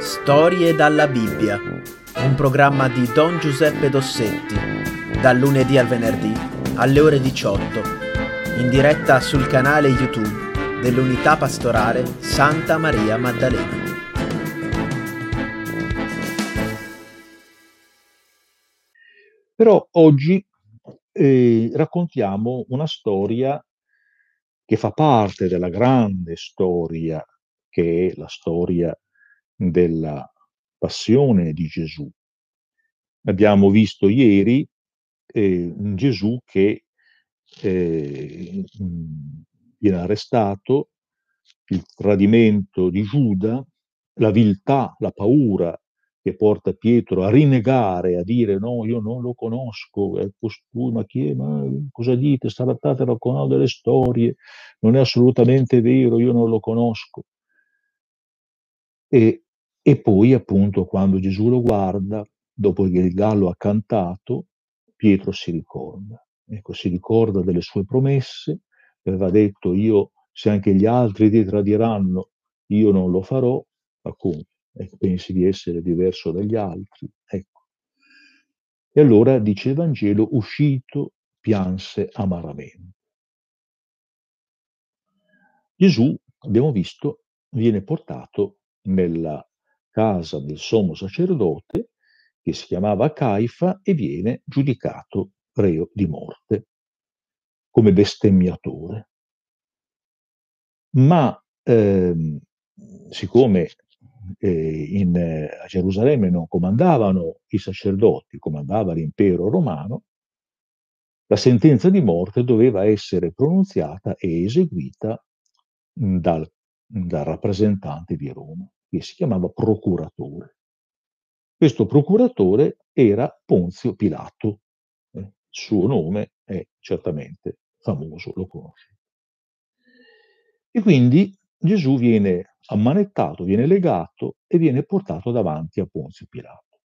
Storie dalla Bibbia, un programma di Don Giuseppe Dossetti, dal lunedì al venerdì alle ore 18, in diretta sul canale YouTube dell'Unità Pastorale Santa Maria Maddalena. Però oggi eh, raccontiamo una storia che fa parte della grande storia che è la storia della passione di Gesù. Abbiamo visto ieri eh, Gesù che eh, viene arrestato, il tradimento di Giuda, la viltà, la paura che porta Pietro a rinnegare, a dire no, io non lo conosco, è costui, ma chi è? Ma cosa dite? Starattate raccontando delle storie, non è assolutamente vero, io non lo conosco. E, e poi appunto quando Gesù lo guarda, dopo che il gallo ha cantato, Pietro si ricorda. Ecco, si ricorda delle sue promesse, aveva detto io, se anche gli altri ti tradiranno, io non lo farò, ma come? Ecco, pensi di essere diverso dagli altri? Ecco. E allora, dice il Vangelo, uscito, pianse amaramente. Gesù, abbiamo visto, viene portato nella casa del sommo sacerdote, che si chiamava Caifa, e viene giudicato reo di morte, come bestemmiatore. Ma ehm, siccome eh, in, a Gerusalemme non comandavano i sacerdoti, comandava l'impero romano, la sentenza di morte doveva essere pronunziata e eseguita dal, dal rappresentante di Roma, che si chiamava procuratore. Questo procuratore era Ponzio Pilato. Eh, il suo nome è certamente famoso, lo conoscete. E quindi Gesù viene ammanettato, viene legato e viene portato davanti a Ponzio Pilato.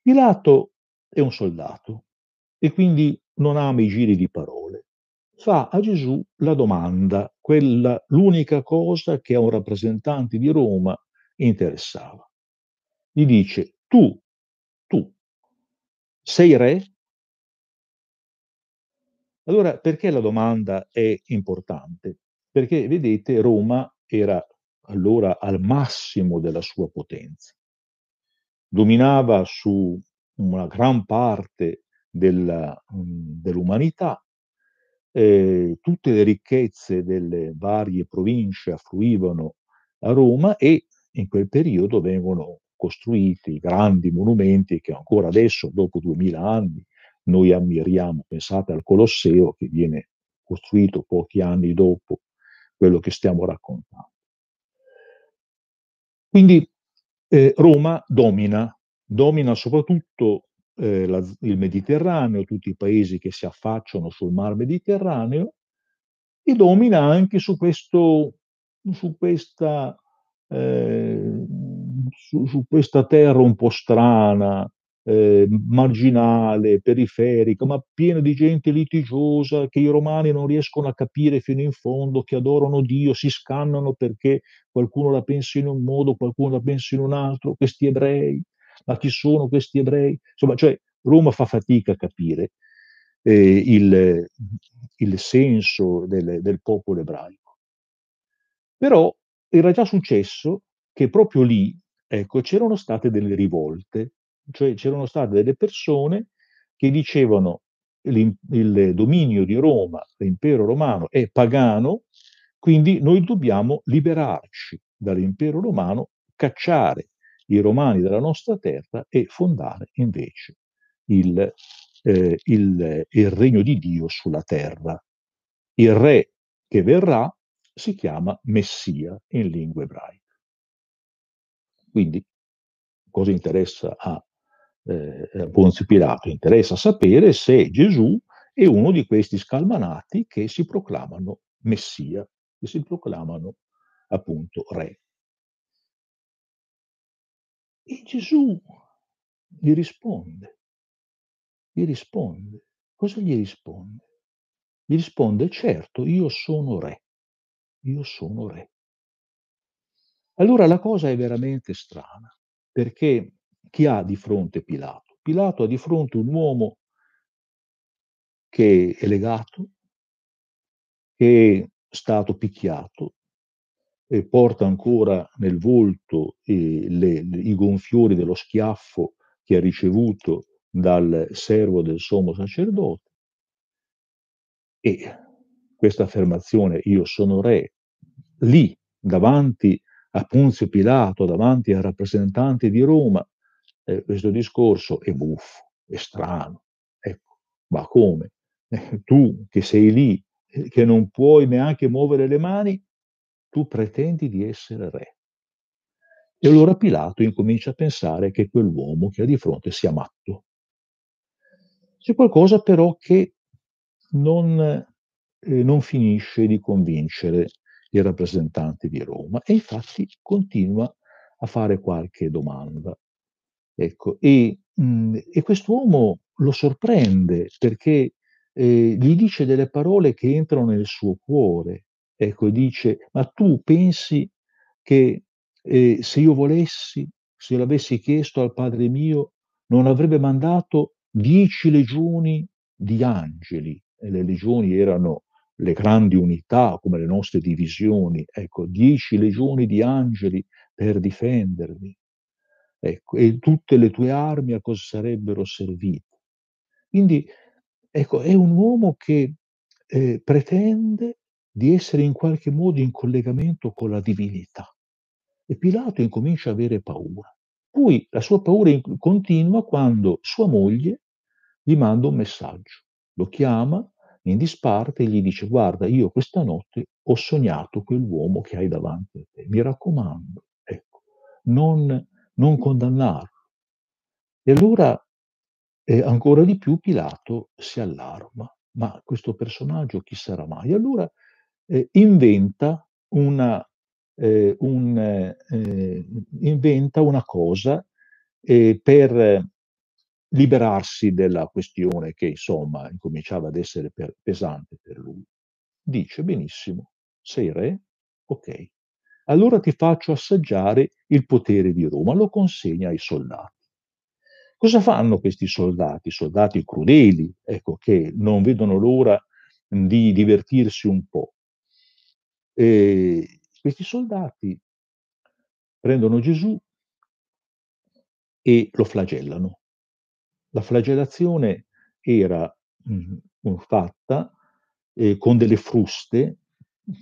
Pilato è un soldato e quindi non ama i giri di parole. Fa a Gesù la domanda, quella, l'unica cosa che a un rappresentante di Roma interessava. Gli dice, tu, tu, sei re? Allora, perché la domanda è importante? Perché, vedete, Roma era allora al massimo della sua potenza. Dominava su una gran parte della, dell'umanità, eh, tutte le ricchezze delle varie province affluivano a Roma e in quel periodo vengono costruiti grandi monumenti che ancora adesso, dopo duemila anni, noi ammiriamo. Pensate al Colosseo che viene costruito pochi anni dopo quello che stiamo raccontando. Quindi eh, Roma domina, domina soprattutto eh, la, il Mediterraneo, tutti i paesi che si affacciano sul mar Mediterraneo e domina anche su, questo, su, questa, eh, su, su questa terra un po' strana, eh, marginale, periferica, ma piena di gente litigiosa che i romani non riescono a capire fino in fondo, che adorano Dio, si scannano perché qualcuno la pensa in un modo, qualcuno la pensa in un altro, questi ebrei, ma chi sono questi ebrei? Insomma, cioè Roma fa fatica a capire eh, il, il, senso del, del popolo ebraico. Però era già successo che proprio lì, ecco, c'erano state delle rivolte cioè c'erano state delle persone che dicevano il dominio di Roma, l'impero romano è pagano, quindi noi dobbiamo liberarci dall'impero romano, cacciare i romani dalla nostra terra e fondare invece il, eh, il, il regno di Dio sulla terra. Il re che verrà si chiama Messia in lingua ebraica. Quindi cosa interessa a eh, Ponzio Pilato, interessa sapere se Gesù è uno di questi scalmanati che si proclamano Messia, che si proclamano appunto re. E Gesù gli risponde, gli risponde. Cosa gli risponde? Gli risponde, certo, io sono re, io sono re. Allora la cosa è veramente strana, perché chi ha di fronte Pilato? Pilato ha di fronte un uomo che è legato, che è stato picchiato e porta ancora nel volto, ehm, le le i gonfiori dello schiaffo che ha ricevuto dal servo del sommo sacerdote. E questa affermazione: "Io sono re", lì davanti a Ponzio Pilato, davanti ai rappresentanti di Roma, ehm, questo discorso è buffo, è strano, ecco. Ma come? Eh, tu che sei lì, eh, che non puoi neanche muovere le mani, tu pretendi di essere re. E allora Pilato incomincia a pensare che quell'uomo che ha di fronte sia matto. C'è qualcosa però che non ehm, non finisce di convincere i rappresentanti di Roma e infatti continua a fare qualche domanda. Ecco, e, mhmm, e quest'uomo lo sorprende perché, ehm, gli dice delle parole che entrano nel suo cuore. Ecco, dice: "Ma tu pensi che, ehm, se io volessi, se l'avessi chiesto al Padre mio, non avrebbe mandato 10 legioni di angeli?" E le legioni erano le grandi unità come le nostre divisioni, ecco, 10 legioni di angeli per difendermi. Ecco, e tutte le tue armi a cosa sarebbero servite? Quindi, ecco, è un uomo che, ehm, pretende di essere in qualche modo in collegamento con la divinità. E Pilato incomincia a avere paura. Poi la sua paura in continua quando sua moglie gli manda un messaggio. Lo chiama in disparte e gli dice: "Guarda, io questa notte ho sognato quell'uomo che hai davanti a te. Mi raccomando, ecco, non non condannarlo." E allora, ehm, ancora di più Pilato si allarma: "Ma questo personaggio chi sarà mai?" Allora, ehm, inventa una ehm, un ehm, inventa una cosa, ehm, per liberarsi della questione che insomma incominciava ad essere per pesante per lui. Dice: "Benissimo, sei re? Okay. Allora ti faccio assaggiare il potere di Roma." Lo consegna ai soldati. Cosa fanno questi soldati? Soldati crudeli, ecco, che non vedono l'ora di divertirsi un po'. Ehm, questi soldati prendono Gesù e lo flagellano. La flagellazione era, mhmm, fatta, ehm, con delle fruste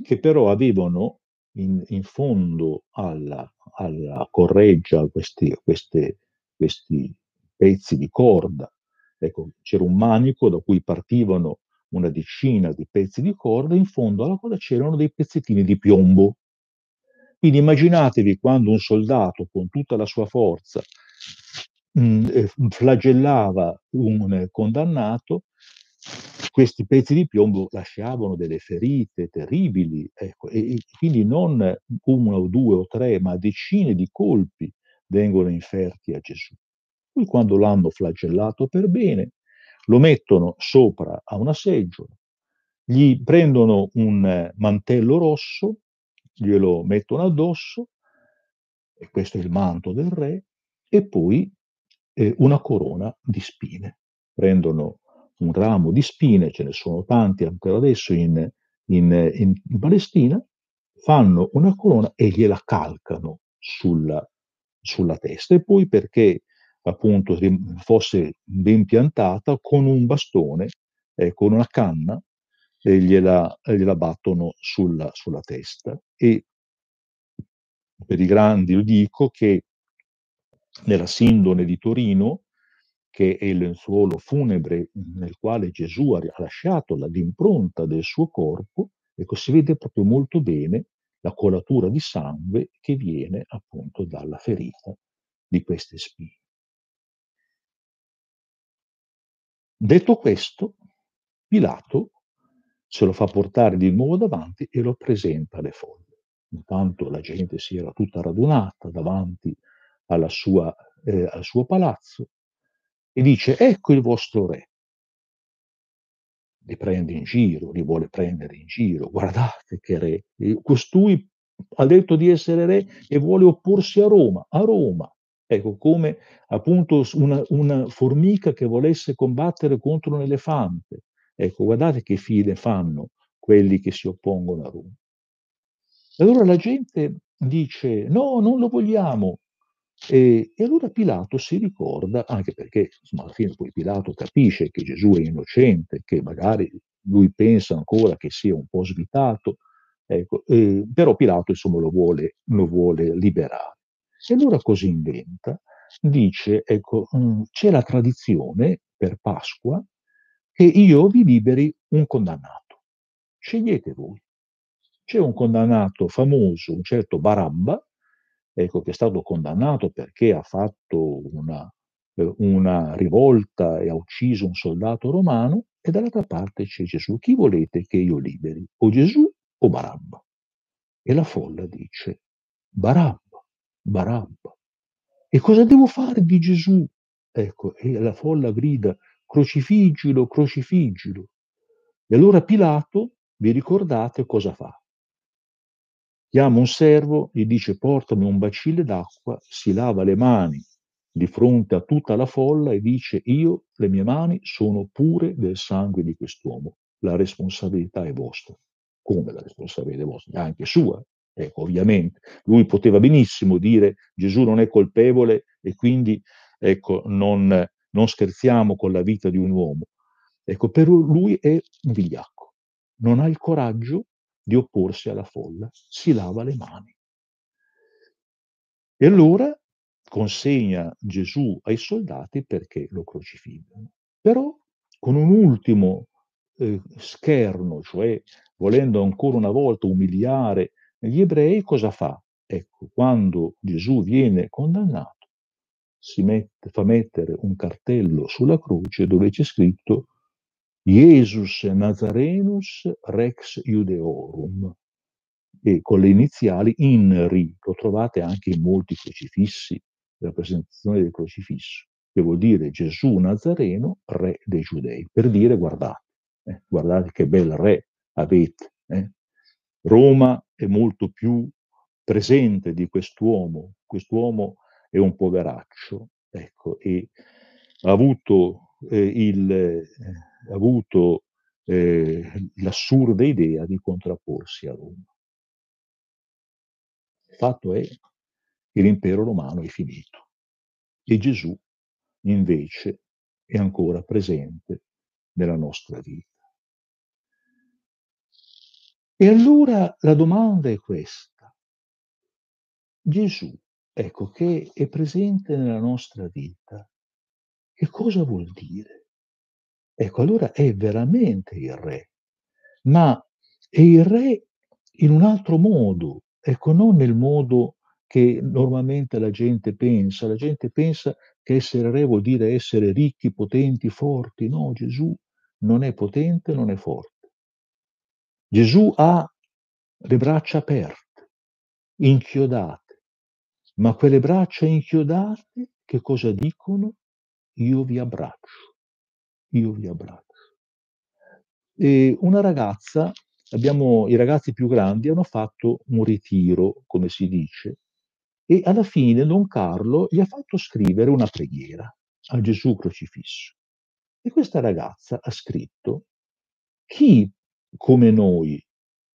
che però avevano in in fondo alla alla correggia questi queste questi pezzi di corda. Ecco, c'era un manico da cui partivano una decina di pezzi di corda, in fondo alla coda c'erano dei pezzettini di piombo. Quindi immaginatevi quando un soldato con tutta la sua forza, mhmm, ehm, flagellava un condannato, questi pezzi di piombo lasciavano delle ferite terribili, ecco, e e quindi non 1 o 2 o 3, ma decine di colpi vengono inferti a Gesù. Poi quando l'hanno flagellato per bene, lo mettono sopra a una seggiola, gli prendono un mantello rosso, glielo mettono addosso, e questo è il manto del re, e poi, ehm, una corona di spine. Prendono un ramo di spine, ce ne sono tanti ancora adesso in in in Palestina, fanno una corona e gliela calcano sulla sulla testa. E poi perché appunto fosse ben piantata, con un bastone, ehm, con una canna, ehm, gliela gliela battono sulla sulla testa. E per i grandi dico che nella sindone di Torino, che è il lenzuolo funebre nel quale Gesù ha lasciato la l'impronta del suo corpo, ecco, si vede proprio molto bene la colatura di sangue che viene appunto dalla ferita di queste spine. Detto questo, Pilato se lo fa portare di nuovo davanti e lo presenta alle folle. Intanto la gente si era tutta radunata davanti sua ehm, al suo palazzo e dice: "Ecco il vostro re." Li prende in giro, li vuole prendere in giro: "Guardate che re, ehm, costui ha detto di essere re e vuole opporsi a Roma, a Roma. Ecco, come appunto una, una formica che volesse combattere contro un elefante. Ecco, guardate che fine fanno quelli che si oppongono a Roma. Allora la gente dice no, non lo vogliamo. E, e, allora Pilato si ricorda, anche perché insomma, alla fine poi Pilato capisce che Gesù è innocente, che magari lui pensa ancora che sia un po' svitato, ecco, eh, però Pilato insomma lo vuole, lo vuole liberare. E allora cosa inventa? Dice, ecco, mm, c'è la tradizione per Pasqua che io vi liberi un condannato. Scegliete voi. C'è un condannato famoso, un certo Barabba, ecco, che è stato condannato perché ha fatto una, eh, una rivolta e ha ucciso un soldato romano, e dall'altra parte c'è Gesù. Chi volete che io liberi? O Gesù o Barabba? E la folla dice, Barabba, Barabba. E cosa devo fare di Gesù? Ecco, e la folla grida, crocifiggilo, crocifiggilo. E allora Pilato, vi ricordate cosa fa? Chiama un servo, gli dice portami un bacile d'acqua, si lava le mani di fronte a tutta la folla e dice io, le mie mani sono pure del sangue di quest'uomo, la responsabilità è vostra. Come la responsabilità è vostra? È anche sua, ecco, ovviamente. Lui poteva benissimo dire Gesù non è colpevole e quindi ecco, non, non scherziamo con la vita di un uomo. Ecco, per lui è un vigliacco, non ha il coraggio di opporsi alla folla, si lava le mani. E allora consegna Gesù ai soldati perché lo crocifiggano. Però con un ultimo eh, scherno, cioè volendo ancora una volta umiliare gli ebrei, cosa fa? Ecco, quando Gesù viene condannato, si mette, fa mettere un cartello sulla croce dove c'è scritto Jesus Nazarenus Rex Judeorum, e con le iniziali INRI, lo trovate anche in molti crocifissi, la presentazione del crocifisso, che vuol dire Gesù Nazareno, re dei giudei, per dire guardate, eh, guardate che bel re avete. Eh. Roma è molto più presente di quest'uomo, quest'uomo è un poveraccio, ecco, e ha avuto eh, il... Eh, avuto eh, l'assurda idea di contrapporsi a Roma. Il fatto è che l'impero romano è finito e Gesù invece è ancora presente nella nostra vita. E allora la domanda è questa. Gesù, ecco, che è presente nella nostra vita, che cosa vuol dire? Ecco, allora è veramente il re, ma è il re in un altro modo, ecco, non nel modo che normalmente la gente pensa. La gente pensa che essere re vuol dire essere ricchi, potenti, forti. No, Gesù non è potente, non è forte. Gesù ha le braccia aperte, inchiodate, ma quelle braccia inchiodate che cosa dicono? Io vi abbraccio io vi abbraccio. E una ragazza, abbiamo, i ragazzi più grandi hanno fatto un ritiro, come si dice, e alla fine Don Carlo gli ha fatto scrivere una preghiera a Gesù crocifisso. E questa ragazza ha scritto, chi come noi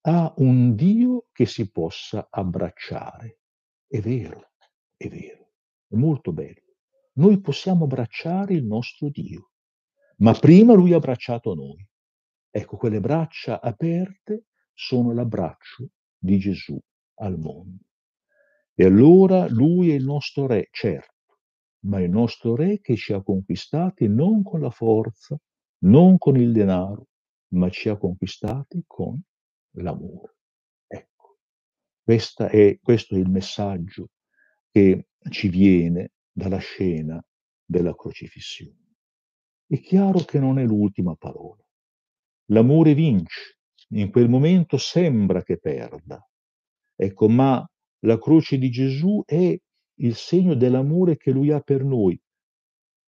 ha un Dio che si possa abbracciare? È vero, è vero, è molto bello. Noi possiamo abbracciare il nostro Dio ma prima lui ha abbracciato noi. Ecco, quelle braccia aperte sono l'abbraccio di Gesù al mondo. E allora lui è il nostro re, certo, ma il nostro re che ci ha conquistati non con la forza, non con il denaro, ma ci ha conquistati con l'amore. Ecco, è, questo è il messaggio che ci viene dalla scena della crocifissione è chiaro che non è l'ultima parola. L'amore vince, in quel momento sembra che perda. Ecco, ma la croce di Gesù è il segno dell'amore che lui ha per noi,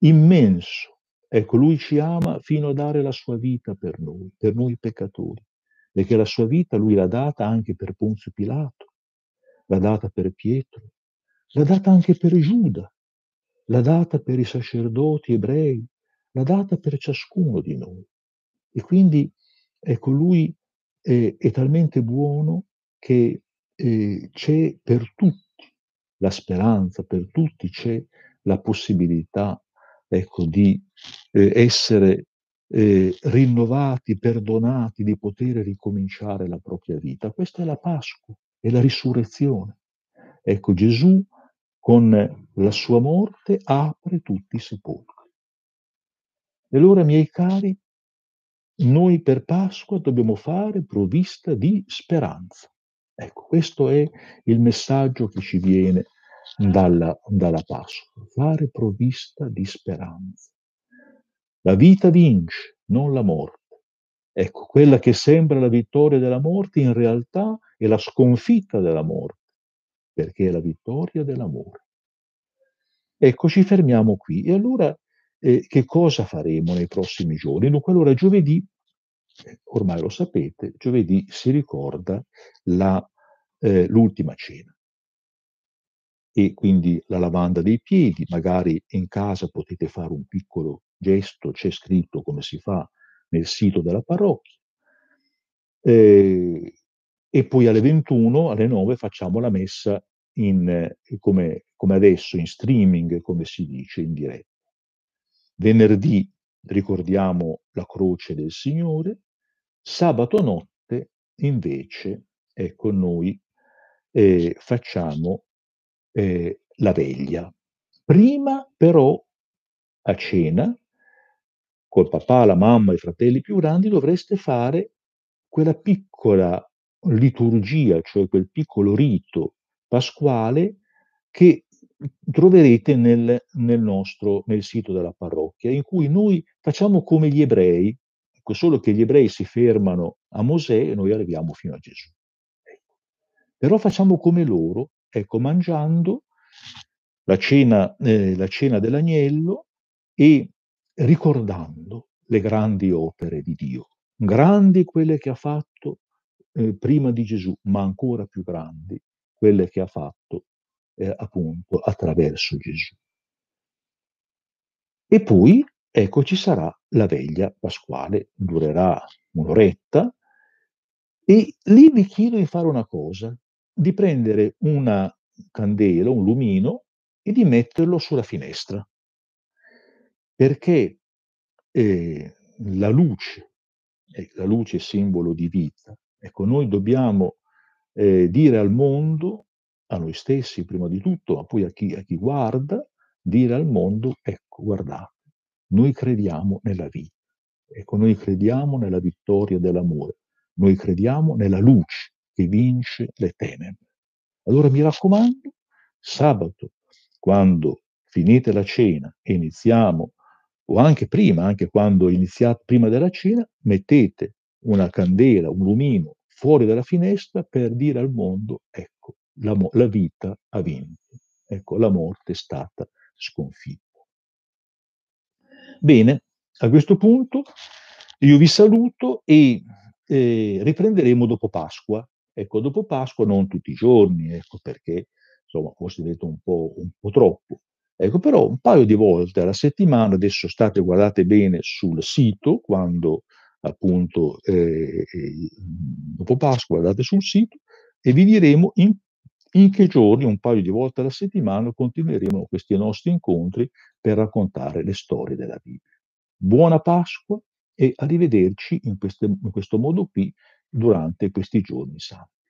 immenso. Ecco, lui ci ama fino a dare la sua vita per noi, per noi peccatori, perché la sua vita lui l'ha data anche per Ponzio Pilato, l'ha data per Pietro, l'ha data anche per Giuda, l'ha data per i sacerdoti ebrei, l'ha data per ciascuno di noi. E quindi, ecco, lui è, è talmente buono che eh, c'è per tutti la speranza, per tutti c'è la possibilità, ecco, di eh, essere eh, rinnovati, perdonati, di poter ricominciare la propria vita. Questa è la Pasqua, è la risurrezione. Ecco, Gesù con la sua morte apre tutti i sepolcri. E allora, miei cari, noi per Pasqua dobbiamo fare provvista di speranza. Ecco, questo è il messaggio che ci viene dalla, dalla Pasqua, fare provvista di speranza. La vita vince, non la morte. Ecco, quella che sembra la vittoria della morte in realtà è la sconfitta della morte, perché è la vittoria dell'amore. Ecco, ci fermiamo qui. E allora eh, che cosa faremo nei prossimi giorni? Dunque, allora giovedì, eh, ormai lo sapete, giovedì si ricorda la, eh, l'ultima cena e quindi la lavanda dei piedi, magari in casa potete fare un piccolo gesto, c'è scritto come si fa nel sito della parrocchia. Eh, e poi alle 21, alle 9 facciamo la messa in, come, come adesso, in streaming, come si dice, in diretta. Venerdì ricordiamo la croce del Signore, sabato notte invece, ecco, noi eh, facciamo eh, la veglia. Prima però, a cena, col papà, la mamma, i fratelli più grandi, dovreste fare quella piccola liturgia, cioè quel piccolo rito pasquale che troverete nel, nel nostro, nel sito della parrocchia, in cui noi facciamo come gli ebrei, ecco, solo che gli ebrei si fermano a Mosè e noi arriviamo fino a Gesù. Ecco. Però facciamo come loro ecco, mangiando la cena, eh, la cena dell'agnello e ricordando le grandi opere di Dio, grandi quelle che ha fatto eh, prima di Gesù, ma ancora più grandi quelle che ha fatto eh, appunto attraverso Gesù. E poi, ecco, ci sarà la veglia pasquale, durerà un'oretta, e lì vi chiedo di fare una cosa, di prendere una candela, un lumino, e di metterlo sulla finestra. Perché eh, la luce, eh, la luce è simbolo di vita, ecco, noi dobbiamo eh, dire al mondo, a noi stessi prima di tutto, ma poi a chi, a chi guarda, dire al mondo, ecco, guardate, noi crediamo nella vita, ecco, noi crediamo nella vittoria dell'amore, noi crediamo nella luce, che vince le tenebre. Allora mi raccomando, sabato, quando finite la cena e iniziamo, o anche prima, anche quando iniziate prima della cena, mettete una candela, un lumino fuori dalla finestra per dire al mondo, ecco, la, la vita ha vinto, ecco, la morte è stata sconfitta. Bene, a questo punto io vi saluto e eh, riprenderemo dopo Pasqua. Ecco, dopo Pasqua non tutti i giorni, ecco, perché insomma forse vedete un po', un po' troppo. Ecco, però un paio di volte alla settimana, adesso state, guardate bene sul sito, quando appunto eh, eh, dopo Pasqua, guardate sul sito, e vi diremo in, in che giorni, un paio di volte alla settimana, continueremo questi nostri incontri per raccontare le storie della Bibbia. Buona Pasqua e arrivederci in, queste, in questo modo qui durante questi giorni santi.